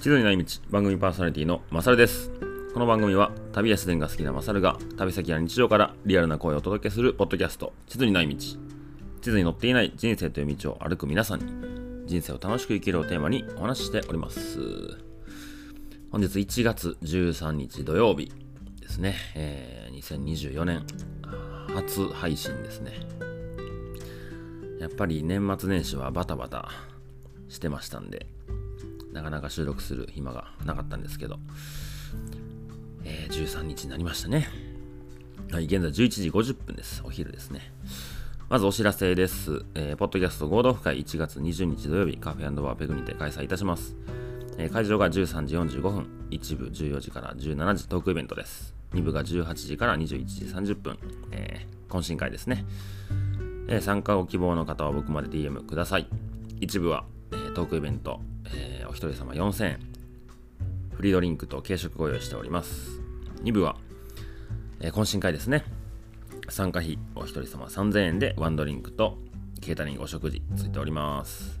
地図にない道番組パーソナリティのマサルです。この番組は旅や自然が好きなマサルが旅先や日常からリアルな声をお届けするポッドキャスト地図にない道地図に載っていない人生という道を歩く皆さんに人生を楽しく生きるをテーマにお話ししております。本日1月13日土曜日ですね、えー、2024年初配信ですね。やっぱり年末年始はバタバタしてましたんでなかなか収録する暇がなかったんですけど、えー、13日になりましたね。はい、現在11時50分です。お昼ですね。まずお知らせです。えー、ポッドキャスト合同会1月20日土曜日、カフェバーペグにて開催いたします。えー、会場が13時45分、1部14時から17時トークイベントです。2部が18時から21時30分、えー、懇親会ですね。えー、参加ご希望の方は僕まで DM ください。1部は、えー、トークイベント、えー、お一人様4000円、フリードリンクと軽食ご用意しております。2部は、えー、懇親会ですね。参加費お一人様3000円でワンドリンクとケータリングお食事ついております。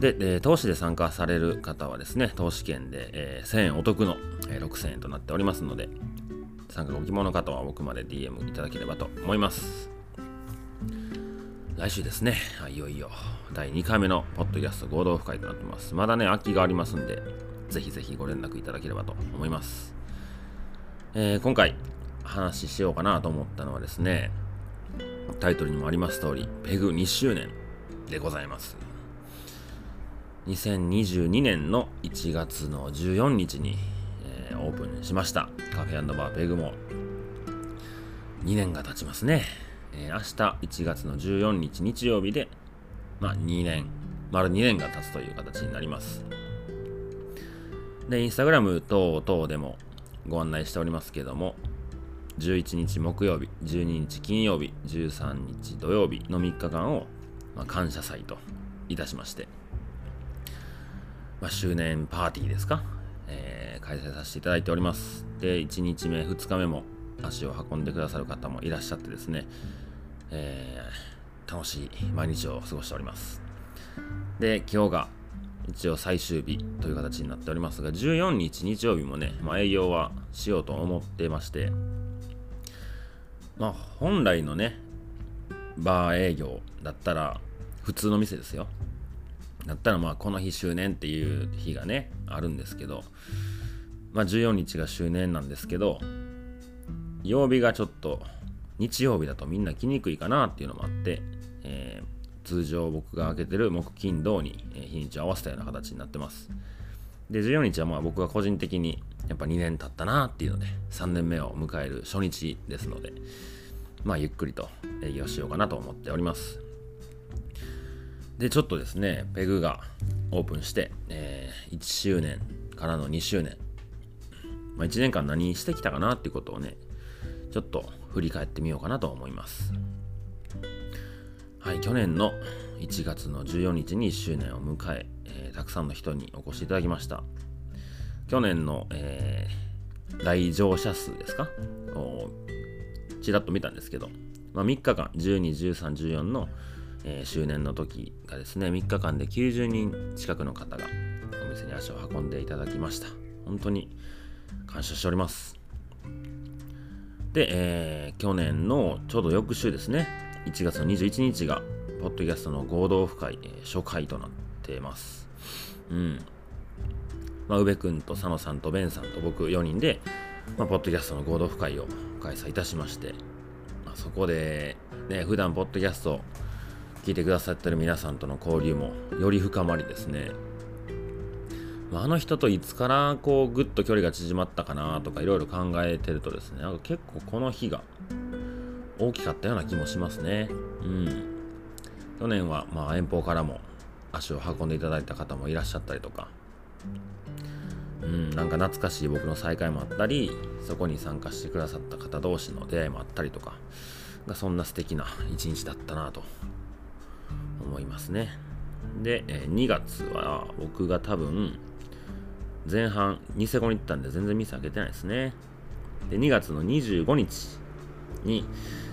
で、えー、投資で参加される方はですね、投資券で、えー、1000円お得の、えー、6000円となっておりますので、参加ご希望の方は僕まで DM いただければと思います。来週ですね、いよいよ第2回目のポッドキャスト合同会となってます。まだね、空きがありますんで、ぜひぜひご連絡いただければと思います。えー、今回話しようかなと思ったのはですね、タイトルにもあります通り、ペグ2周年でございます。2022年の1月の14日に、えー、オープンしました。カフェバーペグも2年が経ちますね。えー、明日1月の14日日曜日で、まあ、2年、丸2年が経つという形になります。で、インスタグラム等々でもご案内しておりますけども、11日木曜日、12日金曜日、13日土曜日の3日間を、まあ、感謝祭といたしまして、まあ、周年パーティーですか、えー、開催させていただいております。で、1日目、2日目も足を運んでくださる方もいらっしゃってですね、えー、楽しい毎日を過ごしております。で、今日が一応最終日という形になっておりますが、14日日曜日もね、まあ、営業はしようと思ってまして、まあ、本来のね、バー営業だったら普通の店ですよ。だったらまあこの日周年っていう日がねあるんですけどまあ14日が周年なんですけど曜日がちょっと日曜日だとみんな来にくいかなっていうのもあって、えー、通常僕が開けてる木金土に日にちを合わせたような形になってます。で、14日はまあ僕は個人的にやっぱ2年経ったなっていうので、3年目を迎える初日ですので、まあゆっくりと営業しようかなと思っております。で、ちょっとですね、ペグがオープンして、えー、1周年からの2周年、まあ、1年間何してきたかなっていうことをね、ちょっと振り返ってみようかなと思います。はい、去年の1月の14日に1周年を迎ええー、たくさんの人にお越しいただきました。去年の、えー、来場者数ですか？ちらっと見たんですけど、まあ、3日間、12、13、14の、えー、周年の時がですね、3日間で90人近くの方がお店に足を運んでいただきました。本当に感謝しております。で、えー、去年のちょうど翌週ですね、1月の21日が、ポッドキャストの合同オフ会、え、初回となっています。うん。まあ、宇部君と佐野さんとベンさんと僕4人で、まあ、ポッドキャストの合同オフ会を開催いたしまして、まあ、そこで、ね、普段ポッドキャスト聞いてくださってる皆さんとの交流もより深まりですね、あ、あの人といつからこうぐっと距離が縮まったかなとかいろいろ考えてるとですねなんか結構この日が大きかったような気もしますね。うん。去年はまあ遠方からも足を運んでいただいた方もいらっしゃったりとか。うんなんか懐かしい僕の再会もあったりそこに参加してくださった方同士の出会いもあったりとかそんな素敵な一日だったなと思いますね。で2月は僕が多分前半、ニセコに行ったんで全然ミス開けてないですね。で、2月の25日に、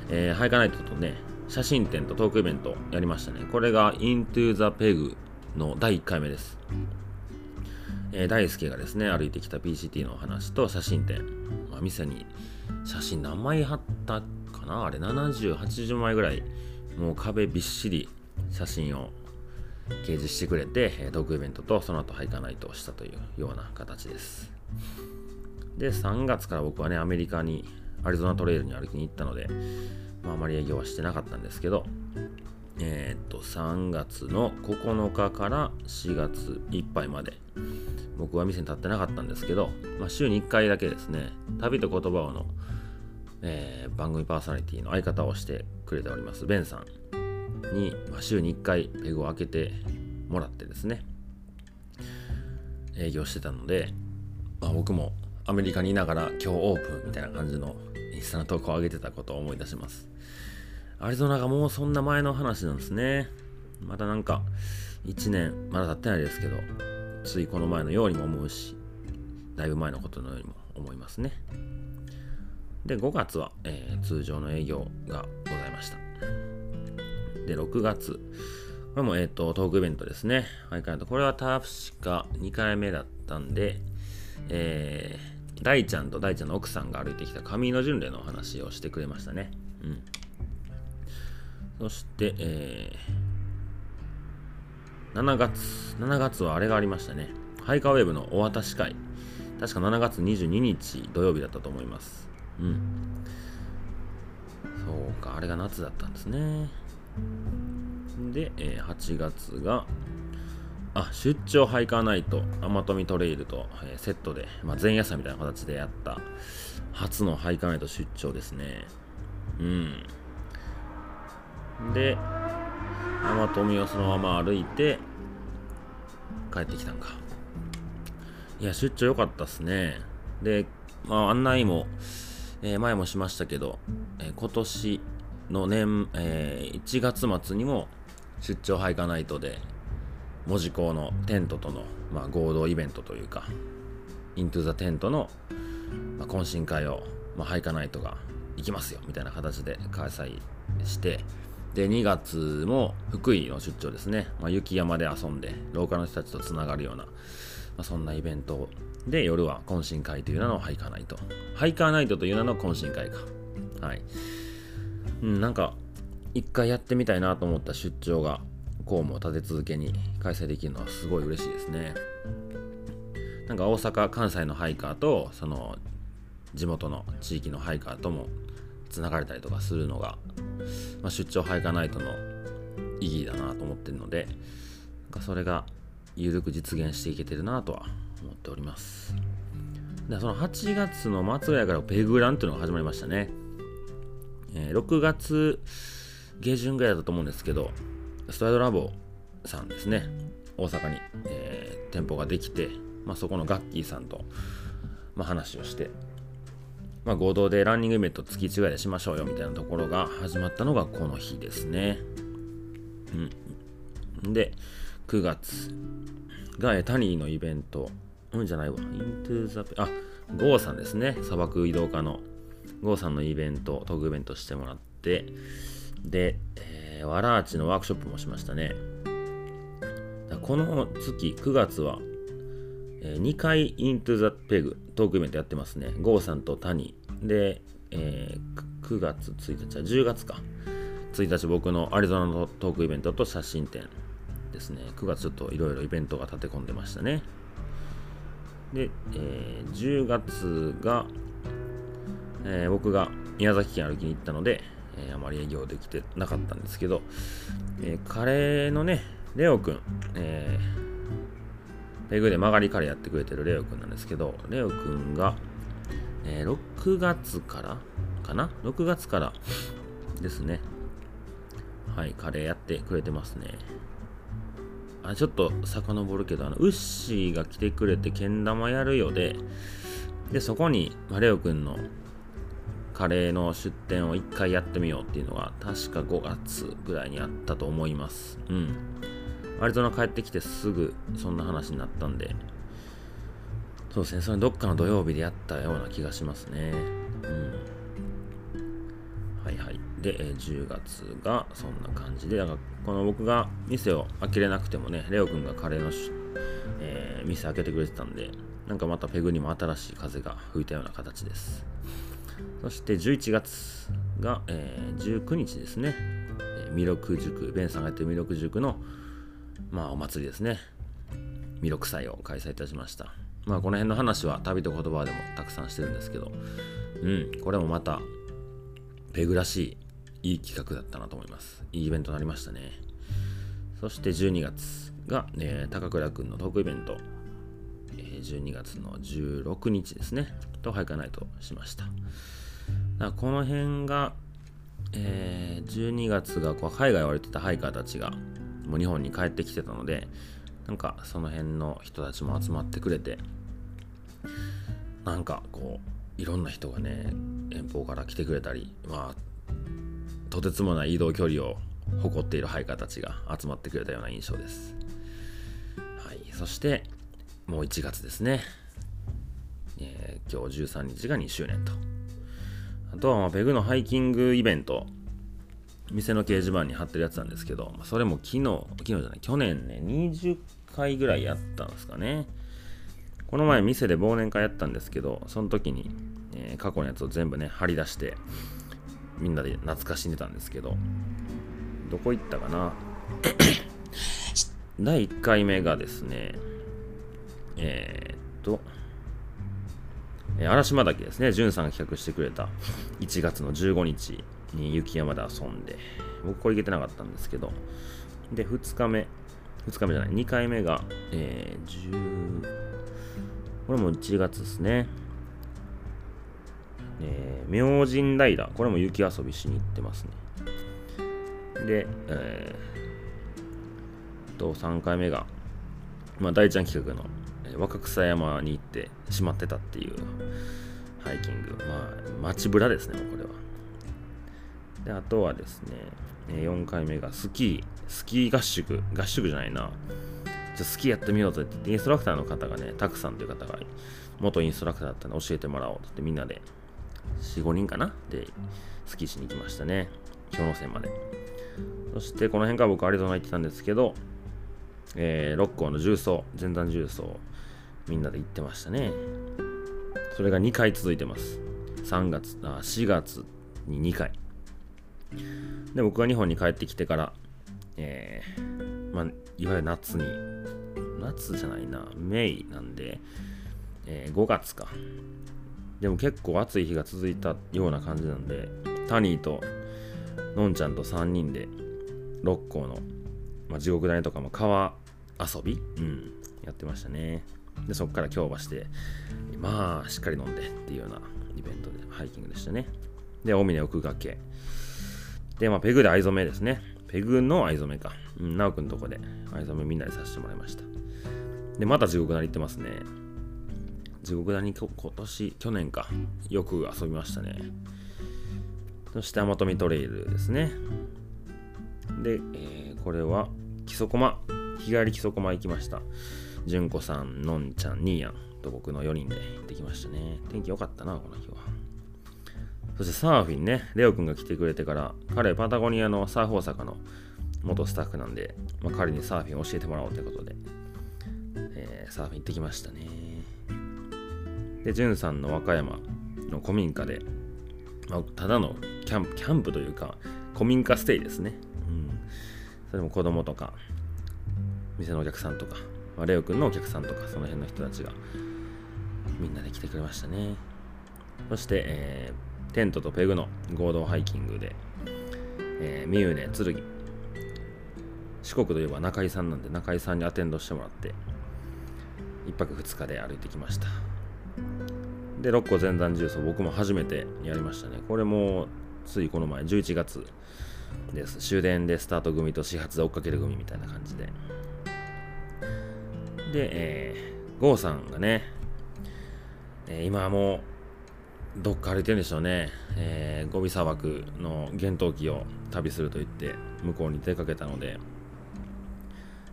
えー、ハイカナイトとね、写真展とトークイベントやりましたね。これが Into the Peg の第1回目です。えー、大輔がですね、歩いてきた PCT のお話と写真展。まあ、店に写真何枚貼ったかな？あれ70、80枚ぐらい、もう壁びっしり写真を掲示してくれて、トークイベントとその後ハイカナイトをしたというような形です。で、3月から僕はね、アメリカに、アリゾナトレイルに歩きに行ったので、まあ、あまり営業はしてなかったんですけど、えー、っと、3月の9日から4月いっぱいまで、僕は店に立ってなかったんですけど、まあ、週に1回だけですね、旅と言葉をの、えー、番組パーソナリティの相方をしてくれております、ベンさんに、ま、週に1回ペグを開けてもらってですね、営業してたので、まあ、僕もアメリカにいながら今日オープンみたいな感じのインスタの投稿を上げてたことを思い出します。アリゾナがもうそんな前の話なんですね。またなんか1年まだ経ってないですけど、ついこの前のようにも思うし、だいぶ前のことのようにも思いますね。で、5月は、えー、通常の営業がございました。で、6月、これも、えっ、と、トークイベントですね。はい、これは確か2回目だったんで、えー、大ちゃんと大ちゃんの奥さんが歩いてきた上の巡礼のお話をしてくれましたね。うん。そして、えー、7月、7月はあれがありましたね。ハイカーウェブのお渡し会。確か7月22日土曜日だったと思います。うん。そうか、あれが夏だったんですね。で、えー、8月が、あ出張ハイカーナイト天富トレイルと、えー、セットで、まあ、前夜祭みたいな形でやった初のハイカーナイト出張ですね。うん。で天富をそのまま歩いて帰ってきたんか。いや出張良かったっすね。で、まあ、案内も、えー、前もしましたけど、えー、今年の年、えー、1月末にも出張ハイカナイトで門司港のテントとの、まあ、合同イベントというか、イントゥザテントの、まあ、懇親会を、まあ、ハイカナイトが行きますよみたいな形で開催して、で、2月も福井の出張ですね、まあ、雪山で遊んで、廊下の人たちとつながるような、まあ、そんなイベントで、夜は懇親会という名のハイカーナイト。ハイカーナイトという名の懇親会か。はい。うん、なんか、一回やってみたいなと思った出張がこうも立て続けに開催できるのはすごい嬉しいですね。なんか大阪、関西のハイカーとその地元の地域のハイカーともつながれたりとかするのが、まあ、出張ハイカーナイトの意義だなと思ってるので、なんかそれが緩く実現していけてるなとは思っております。でその8月の末ぐらいからペグランっていうのが始まりましたね。えー、6月下旬ぐらいだったと思うんですけど、ストライドラボさんですね、大阪に、えー、店舗ができて、まあ、そこのガッキーさんと、まあ、話をして、まあ、合同でランニングイベント月1ぐらいでしましょうよみたいなところが始まったのがこの日ですね。うん。で、9月が、えタニーのイベント、うんじゃないわ、イントゥーザペあ、ゴーさんですね、砂漠移動家の。ゴーさんのイベント、トークイベントしてもらって、で、えー、わらあちのワークショップもしましたね。この月、9月は、えー、2回 Into the Peg トークイベントやってますね。ゴーさんと谷。で、えー、9月1日は10月か。1日僕のアリゾナのトークイベントと写真展ですね。9月ちょっといろいろイベントが立て込んでましたね。で、えー、10月が、えー、僕が宮崎県歩きに行ったので、えー、あまり営業できてなかったんですけど、えー、カレーのね、レオくん、えー、ペグで曲がりカレーやってくれてるレオくんなんですけど、レオくんが、えー、6月からかな ?6 月からですね。はい、カレーやってくれてますね。あちょっと遡るけど、あの、ウッシーが来てくれて、けん玉やるよで、で、そこに、まあ、レオくんのカレーの出店を1回やってみようっていうのが確か5月ぐらいにあったと思います。うん。アリゾナ帰ってきてすぐそんな話になったんで、そうですね、それどっかの土曜日でやったような気がしますね。うん。はいはい。で、10月がそんな感じで、だからこの僕が店を開けれなくてもね、レオくんがカレーの、えー、店開けてくれてたんで、なんかまたペグにも新しい風が吹いたような形です。そして11月が、えー、19日ですね。えー、弥勒塾、ベンさんがやってる弥勒塾の、まあ、お祭りですね。弥勒祭を開催いたしました。まあ、この辺の話は旅と言葉でもたくさんしてるんですけど、うん、これもまた、ペグらしい、いい企画だったなと思います。いいイベントになりましたね。そして12月が、えー、高倉くんのトークイベント、えー、12月の16日ですね、とハイカナイトしました。この辺が、えー、12月がこう海外を歩いてたハイカーたちがもう日本に帰ってきてたので、なんかその辺の人たちも集まってくれて、なんかこう、いろんな人がね、遠方から来てくれたり、まあ、とてつもない移動距離を誇っているハイカーたちが集まってくれたような印象です。はい、そして、もう1月ですね。今日13日が2周年と。あとは、ペグのハイキングイベント、店の掲示板に貼ってるやつなんですけど、それも昨日、昨日じゃない、去年ね、20回ぐらいやったんですかね。この前店で忘年会やったんですけど、その時に、えー、過去のやつを全部ね、貼り出して、みんなで懐かしんでたんですけど、どこ行ったかな第1回目がですね、えー、っと、え嵐間岳ですね、じゅんさんが企画してくれた1月の15日に雪山で遊んで、僕これ行けてなかったんですけど、で、2日目、2日目じゃない、2回目が、えー、10、これも1月ですね。えー、明神平、これも雪遊びしに行ってますね。で、えー、と、3回目が、まあ、大ちゃん企画の、若草山に行ってしまってたっていうハイキング。まあ、街ぶらですね、もうこれは。で、あとはですね、4回目がスキー、スキー合宿、合宿じゃないな。じゃスキーやってみようと言って、インストラクターの方がね、たくさんという方が、元インストラクターだったんで教えてもらおうとってみんなで、4、5人かな？で、スキーしに行きましたね。氷ノ山まで。そしてこの辺から僕アリゾナ行ってたんですけど、えー、6校の重曹、前段重曹、みんなで行ってましたね。それが2回続いてます。3月、あ、4月に2回。で、僕が日本に帰ってきてから、えー、まあ、いわゆる夏に、夏じゃないな、メイなんで、えー、5月か。でも結構暑い日が続いたような感じなんで、タニーとのんちゃんと3人で六甲の、まあ、地獄谷とかも川遊び、うん、やってましたね。で、そこから京橋で、まあ、しっかり飲んでっていうようなイベントで、ハイキングでしたね。で、大峰奥掛で、まあ、ペグで藍染めですね。ペグの藍染めか。うん、直くんとこで藍染めみんなでさせてもらいました。で、また地獄谷行ってますね。地獄谷今年、去年か。よく遊びましたね。そして、天富トレイルですね。で、えー、これは、木曽駒。日帰り木曽駒行きました。純子さん、のんちゃん、にーやんと僕の4人で行ってきましたね。天気良かったな、この日は。そしてサーフィンね、レオくんが来てくれてから、彼、パタゴニアのサーフ大阪の元スタッフなんで、まあ、彼にサーフィン教えてもらおうということで、えー、サーフィン行ってきましたね。で、じゅんさんの和歌山の古民家で、まあ、ただのキャンプ、キャンプというか、古民家ステイですね。うん。それも子供とか、店のお客さんとか、まあ、レオくんのお客さんとか、その辺の人たちが、みんなで来てくれましたね。そして、えー、テントとペグの合同ハイキングで、えー、三重ね、剣。四国といえば中井さんなんで、中井さんにアテンドしてもらって、1泊2日で歩いてきました。で、六甲全山重曹、僕も初めてやりましたね。これも、ついこの前、11月です。終電でスタート組と始発で追っかける組みたいな感じで。で、えー、郷さんがね、えー、今はもう、どっか歩いてるんでしょうね。えー、ゴビ砂漠の厳冬期を旅すると言って向こうに出かけたので、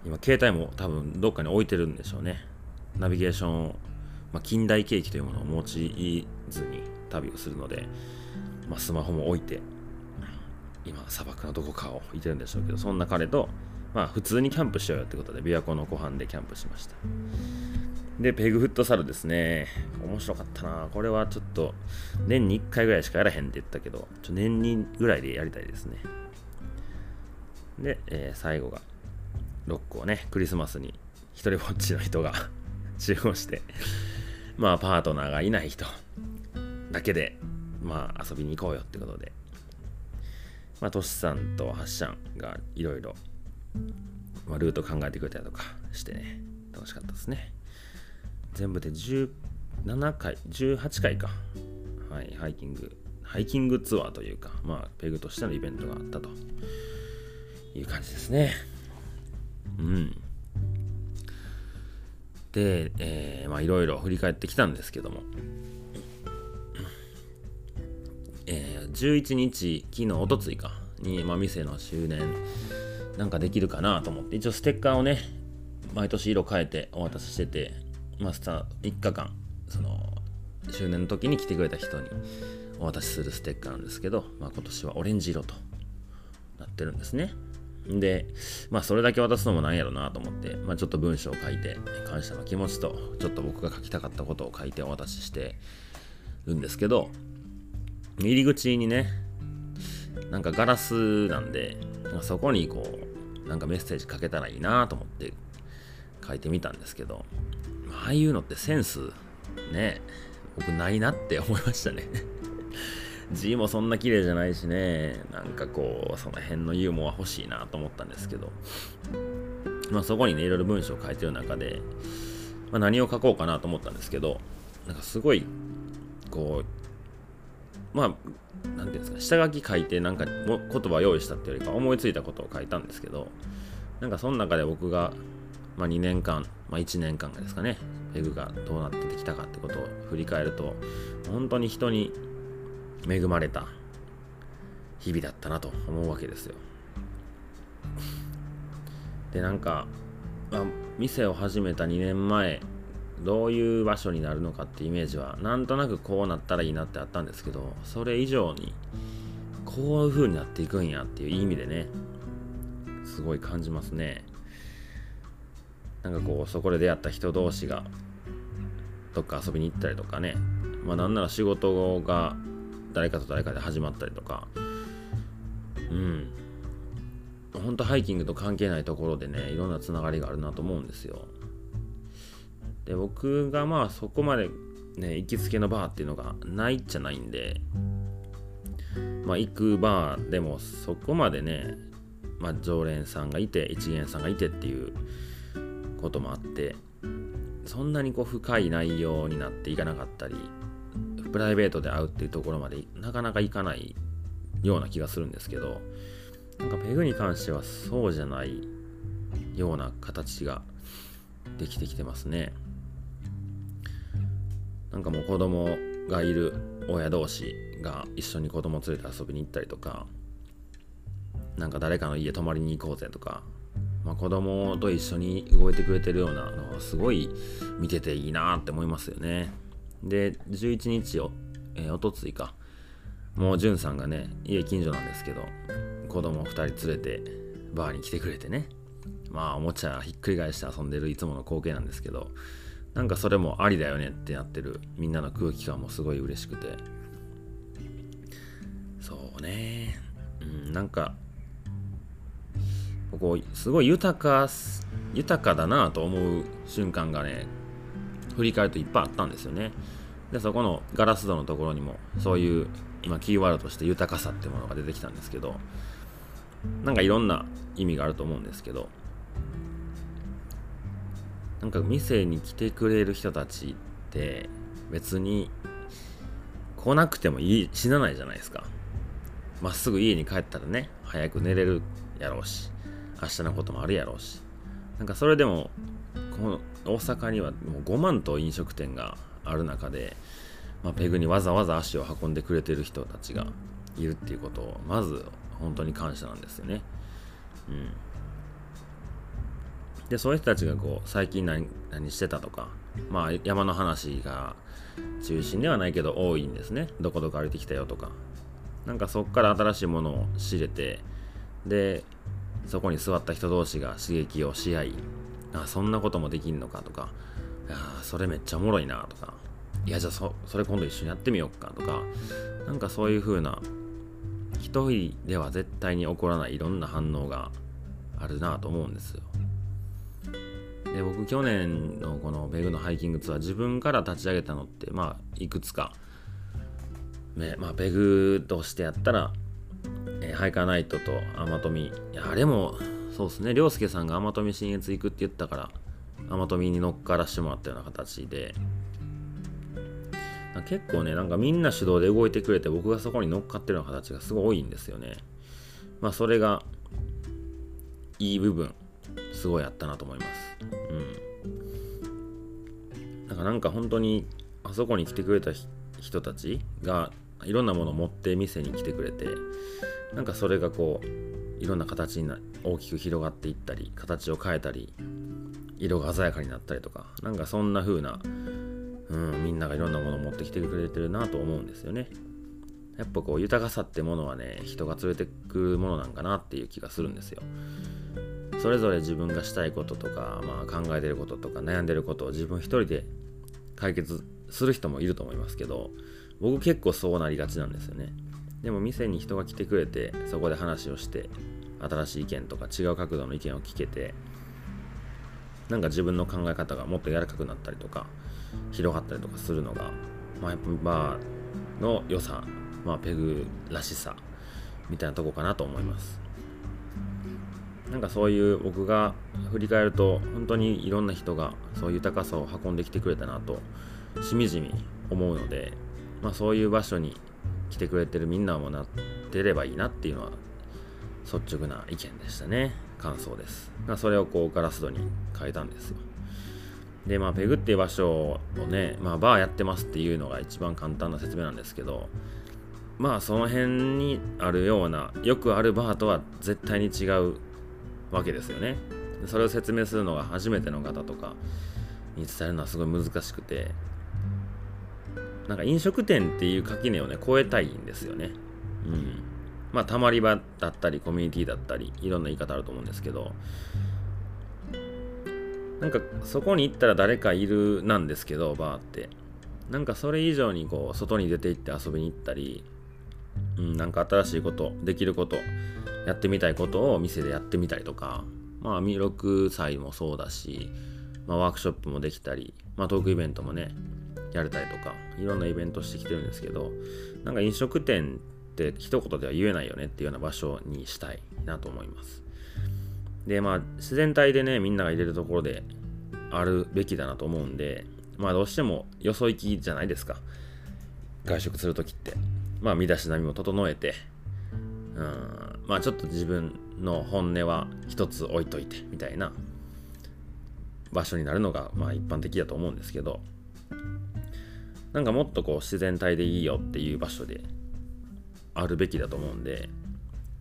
今携帯も多分どっかに置いてるんでしょうね。ナビゲーションを、まあ、近代景気というものを用いずに旅をするので、まあ、スマホも置いて、今砂漠のどこかをいてるんでしょうけど、そんな彼とまあ普通にキャンプしようよってことで琵琶湖の湖畔でキャンプしました。でペグフットサルですね。面白かったな。これはちょっと年に1回ぐらいしかやらへんって言ったけどちょ年にぐらいでやりたいですね。で、えー、最後がロックをねクリスマスに一人ぼっちの人が集合してまあパートナーがいない人だけでまあ遊びに行こうよってことで。まあトシさんとハッシャンがいろいろまルート考えてくれたりとかしてね。楽しかったですね。全部で17回18回か。はいハイキングハイキングツアーというかまあペグとしてのイベントがあったと。いう感じですね。うん。で、えー、まあいろいろ振り返ってきたんですけども、えー、11日、昨日、おとついか、に、まあ、店の周年、なんかできるかなと思って、一応ステッカーをね、毎年色変えてお渡ししてて、マスター3日間、その、周年の時に来てくれた人にお渡しするステッカーなんですけど、まあ、今年はオレンジ色となってるんですね。で、まあそれだけ渡すのもなんやろなと思って、まあちょっと文章を書いて、感謝の気持ちと、ちょっと僕が書きたかったことを書いてお渡ししてるんですけど、入り口にね、なんかガラスなんで、ま、そこにこう、なんかメッセージ書けたらいいなと思って書いてみたんですけど、ああいうのってセンスね、僕ないなって思いましたね。字もそんな綺麗じゃないしね、なんかこう、その辺のユーモア欲しいなと思ったんですけど、まあそこにね、いろいろ文章を書いてる中で、まあ、何を書こうかなと思ったんですけど、なんかすごい、こう、まあ、なんていうんですか、下書き書いてなんか言葉用意したっていうよりか思いついたことを書いたんですけど、なんかその中で僕が、まあ、2年間、まあ、1年間がですかね、ペグがどうなってきたかってことを振り返ると、本当に人に恵まれた日々だったなと思うわけですよ。で、なんか、まあ、店を始めた2年前、どういう場所になるのかってイメージは、なんとなくこうなったらいいなってあったんですけど、それ以上に、こういう風になっていくんやっていう意味でね、すごい感じますね。なんかこう、そこで出会った人同士が、どっか遊びに行ったりとかね、まあなんなら仕事が誰かと誰かで始まったりとか。うん。ほんとハイキングと関係ないところでねいろんなつながりがあるなと思うんですよ。で僕がまあそこまでね行きつけのバーっていうのがないっちゃないんでまあ行くバーでもそこまでねまあ常連さんがいて一元さんがいてっていうこともあってそんなにこう深い内容になっていかなかったりプライベートで会うっていうところまでなかなかいかないような気がするんですけどなんかペグに関してはそうじゃないような形ができてきてますね。なんかもう子供がいる親同士が一緒に子供連れて遊びに行ったりとかなんか誰かの家泊まりに行こうぜとか、まあ、子供と一緒に動いてくれてるようなのはすごい見てていいなって思いますよね。で、11日を、えー、おとついか、もうじゅんさんがね、家近所なんですけど、子供2人連れてバーに来てくれてね、まあおもちゃひっくり返して遊んでるいつもの光景なんですけど、なんかそれもありだよねってなってるみんなの空気感もすごい嬉しくて、そうね、うん、なんか、ここすごい豊か、豊かだなと思う瞬間がね、振り返るといっぱいあったんですよね。で、そこのガラス戸のところにも、そういう今キーワードとして豊かさってものが出てきたんですけど、なんかいろんな意味があると思うんですけど、なんか店に来てくれる人たちって別に来なくてもいい死なないじゃないですか。まっすぐ家に帰ったらね、早く寝れるやろうし、明日のこともあるやろうし、なんかそれでも、この大阪にはもう5万と飲食店がある中で、まあ、ペグにわざわざ足を運んでくれてる人たちがいるっていうことをまず本当に感謝なんですよね。うん、でそういう人たちがこう最近何何してたとかまあ山の話が中心ではないけど多いんですね。どこどこ歩いてきたよとか。なんかそこから新しいものを知れてでそこに座った人同士が刺激をし合いあそんなこともできんのかとかあそれめっちゃおもろいなとかいやじゃあそそれ今度一緒にやってみようかとかなんかそういう風な一人では絶対に起こらないいろんな反応があるなと思うんですよ。で僕去年のこのベグのハイキングツアー自分から立ち上げたのってまあいくつか、ねまあ、ベグとしてやったら、えー、ハイカーナイトとアマトミいやあれもそうですね涼介さんがアマトミ新越行くって言ったからアマトミに乗っからしてもらったような形で結構ねなんかみんな主導で動いてくれて僕がそこに乗っかってるような形がすごい多いんですよね。まあそれがいい部分。すごいあったなと思います。うん。だからなんか本当にあそこに来てくれた人たちがいろんなものを持って店に来てくれてなんかそれがこういろんな形にな大きく広がっていったり形を変えたり色が鮮やかになったりとかなんかそんな風な、うん、みんながいろんなものを持ってきてくれてるなと思うんですよね。やっぱこう豊かさってものはね人が連れてくものなんかなっていう気がするんですよ。それぞれ自分がしたいこととか、まあ、考えてることとか悩んでることを自分一人で解決する人もいると思いますけど僕結構そうなりがちなんですよね。でも店に人が来てくれてそこで話をして新しい意見とか違う角度の意見を聞けてなんか自分の考え方がもっと柔らかくなったりとか広がったりとかするのが、まあ、やっぱバーの良さ、まあ、ペグらしさみたいなとこかなと思います。なんかそういう僕が振り返ると本当にいろんな人がそういう豊かさを運んできてくれたなとしみじみ思うので、まあ、そういう場所に来てくれてるみんなもなってればいいなっていうのは率直な意見でしたね。感想です、まあ、それをこうガラス戸に変えたんですよ。でまあペグっていう場所をね、まあ、バーやってますっていうのが一番簡単な説明なんですけどまあその辺にあるようなよくあるバーとは絶対に違うわけですよね。それを説明するのが初めての方とかに伝えるのはすごい難しくてなんか飲食店っていう垣根をね超えたいんですよね。うん。まあたまり場だったりコミュニティだったりいろんな言い方あると思うんですけどなんかそこに行ったら誰かいるなんですけどバーって。なんかそれ以上にこう外に出て行って遊びに行ったり、うん、なんか新しいことできることやってみたいことを店でやってみたりとか、まあ、弥勒祭もそうだし、まあ、ワークショップもできたり、まあ、トークイベントもね、やれたりとか、いろんなイベントしてきてるんですけど、なんか飲食店って一言では言えないよねっていうような場所にしたいなと思います。で、まあ、自然体でね、みんなが入れるところであるべきだなと思うんで、まあ、どうしてもよそ行きじゃないですか。外食するときって。まあ、身だしなみも整えて、うん、まあちょっと自分の本音は一つ置いといてみたいな場所になるのがまあ一般的だと思うんですけどなんかもっとこう自然体でいいよっていう場所であるべきだと思うんで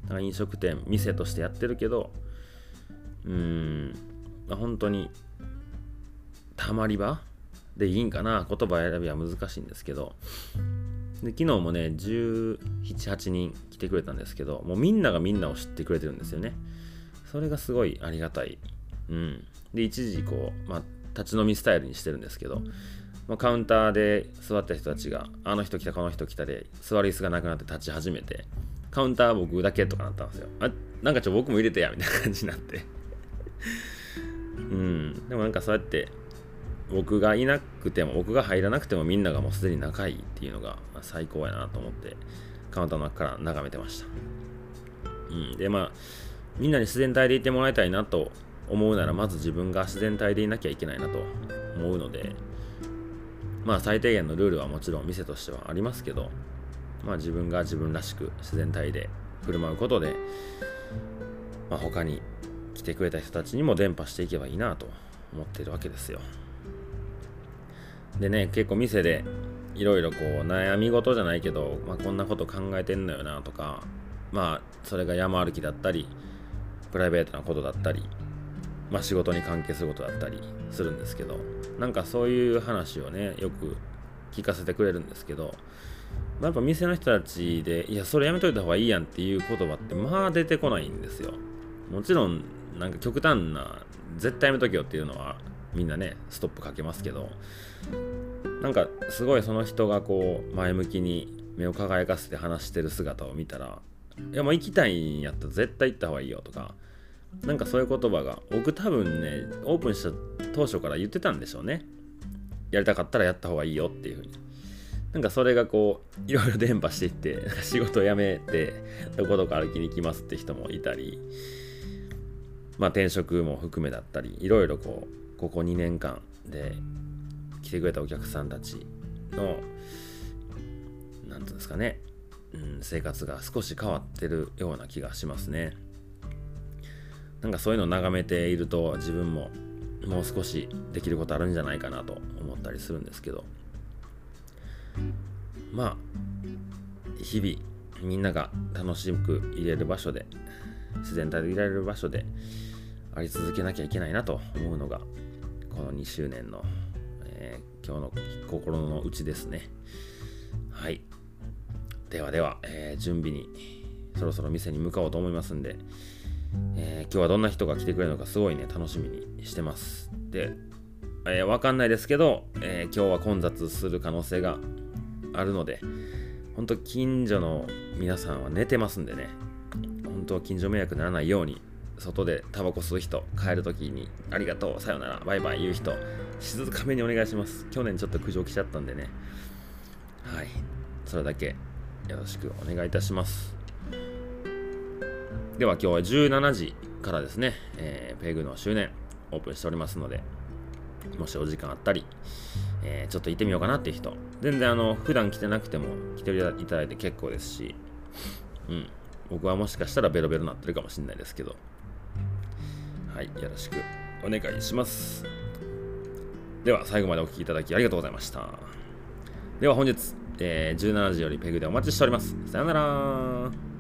か飲食店店としてやってるけどうん、まあ、本当にたまり場でいいんかな言葉選びは難しいんですけどで昨日もね17、8人来てくれたんですけどもうみんながみんなを知ってくれてるんですよね。それがすごいありがたい。うん。で一時こう、まあ、立ち飲みスタイルにしてるんですけど、まあ、カウンターで座った人たちがあの人来たこの人来たで座る椅子がなくなって立ち始めてカウンター僕だけとかなったんですよ。あなんかちょ僕も入れてやみたいな感じになって。うん。でもなんかそうやって僕がいなくても僕が入らなくてもみんながもうすでに仲いいっていうのが最高やなと思ってカウンターの中から眺めてました、うん、でまあみんなに自然体でいてもらいたいなと思うならまず自分が自然体でいなきゃいけないなと思うのでまあ最低限のルールはもちろん店としてはありますけどまあ自分が自分らしく自然体で振る舞うことで、まあ、他に来てくれた人たちにも伝播していけばいいなと思ってるわけですよ。でね、結構店でいろいろこう悩み事じゃないけど、まあ、こんなこと考えてんのよなとか、まあそれが山歩きだったり、プライベートなことだったり、まあ仕事に関係することだったりするんですけど、なんかそういう話をね、よく聞かせてくれるんですけど、まあ、やっぱ店の人たちで、いや、それやめといた方がいいやんっていう言葉って、まあ出てこないんですよ。もちろんなんか極端な絶対やめとけよっていうのはみんなねストップかけますけど。なんかすごいその人がこう前向きに目を輝かせて話してる姿を見たらいやもう行きたいんやったら絶対行った方がいいよとかなんかそういう言葉が僕多分ねオープンした当初から言ってたんでしょうね。やりたかったらやった方がいいよっていう風に。なんかそれがこういろいろ伝播していって仕事を辞めてどこどこ歩きに行きますって人もいたりまあ転職も含めだったりいろいろこうここ2年間で来てくれたお客さんたちの何て言うんですかね、うん、生活が少し変わってるような気がしますね。なんかそういうのを眺めていると自分ももう少しできることあるんじゃないかなと思ったりするんですけど。まあ日々みんなが楽しくいれる場所で自然体でいられる場所であり続けなきゃいけないなと思うのがこの2周年の、えー、今日の心の内ですね。はい。ではでは、えー、準備にそろそろ店に向かおうと思いますんで、えー、今日はどんな人が来てくれるのかすごいね楽しみにしてます。で、えー、わかんないですけど、え今日は混雑する可能性があるので本当近所の皆さんは寝てますんでね。本当近所迷惑にならないように外でタバコ吸う人帰るときにありがとうさよならバイバイ言う人静かめにお願いします。去年ちょっと苦情来ちゃったんでね。はい。それだけよろしくお願いいたします。では今日は17時からですね、えー、ペグの周年オープンしておりますのでもしお時間あったり、えー、ちょっと行ってみようかなっていう人全然あの普段来てなくても来ていただいて結構ですしうん。僕はもしかしたらベロベロなってるかもしれないですけどはいよろしくお願いします。では最後までお聴きいただきありがとうございました。では本日、えー、17時よりペグでお待ちしております。さよなら。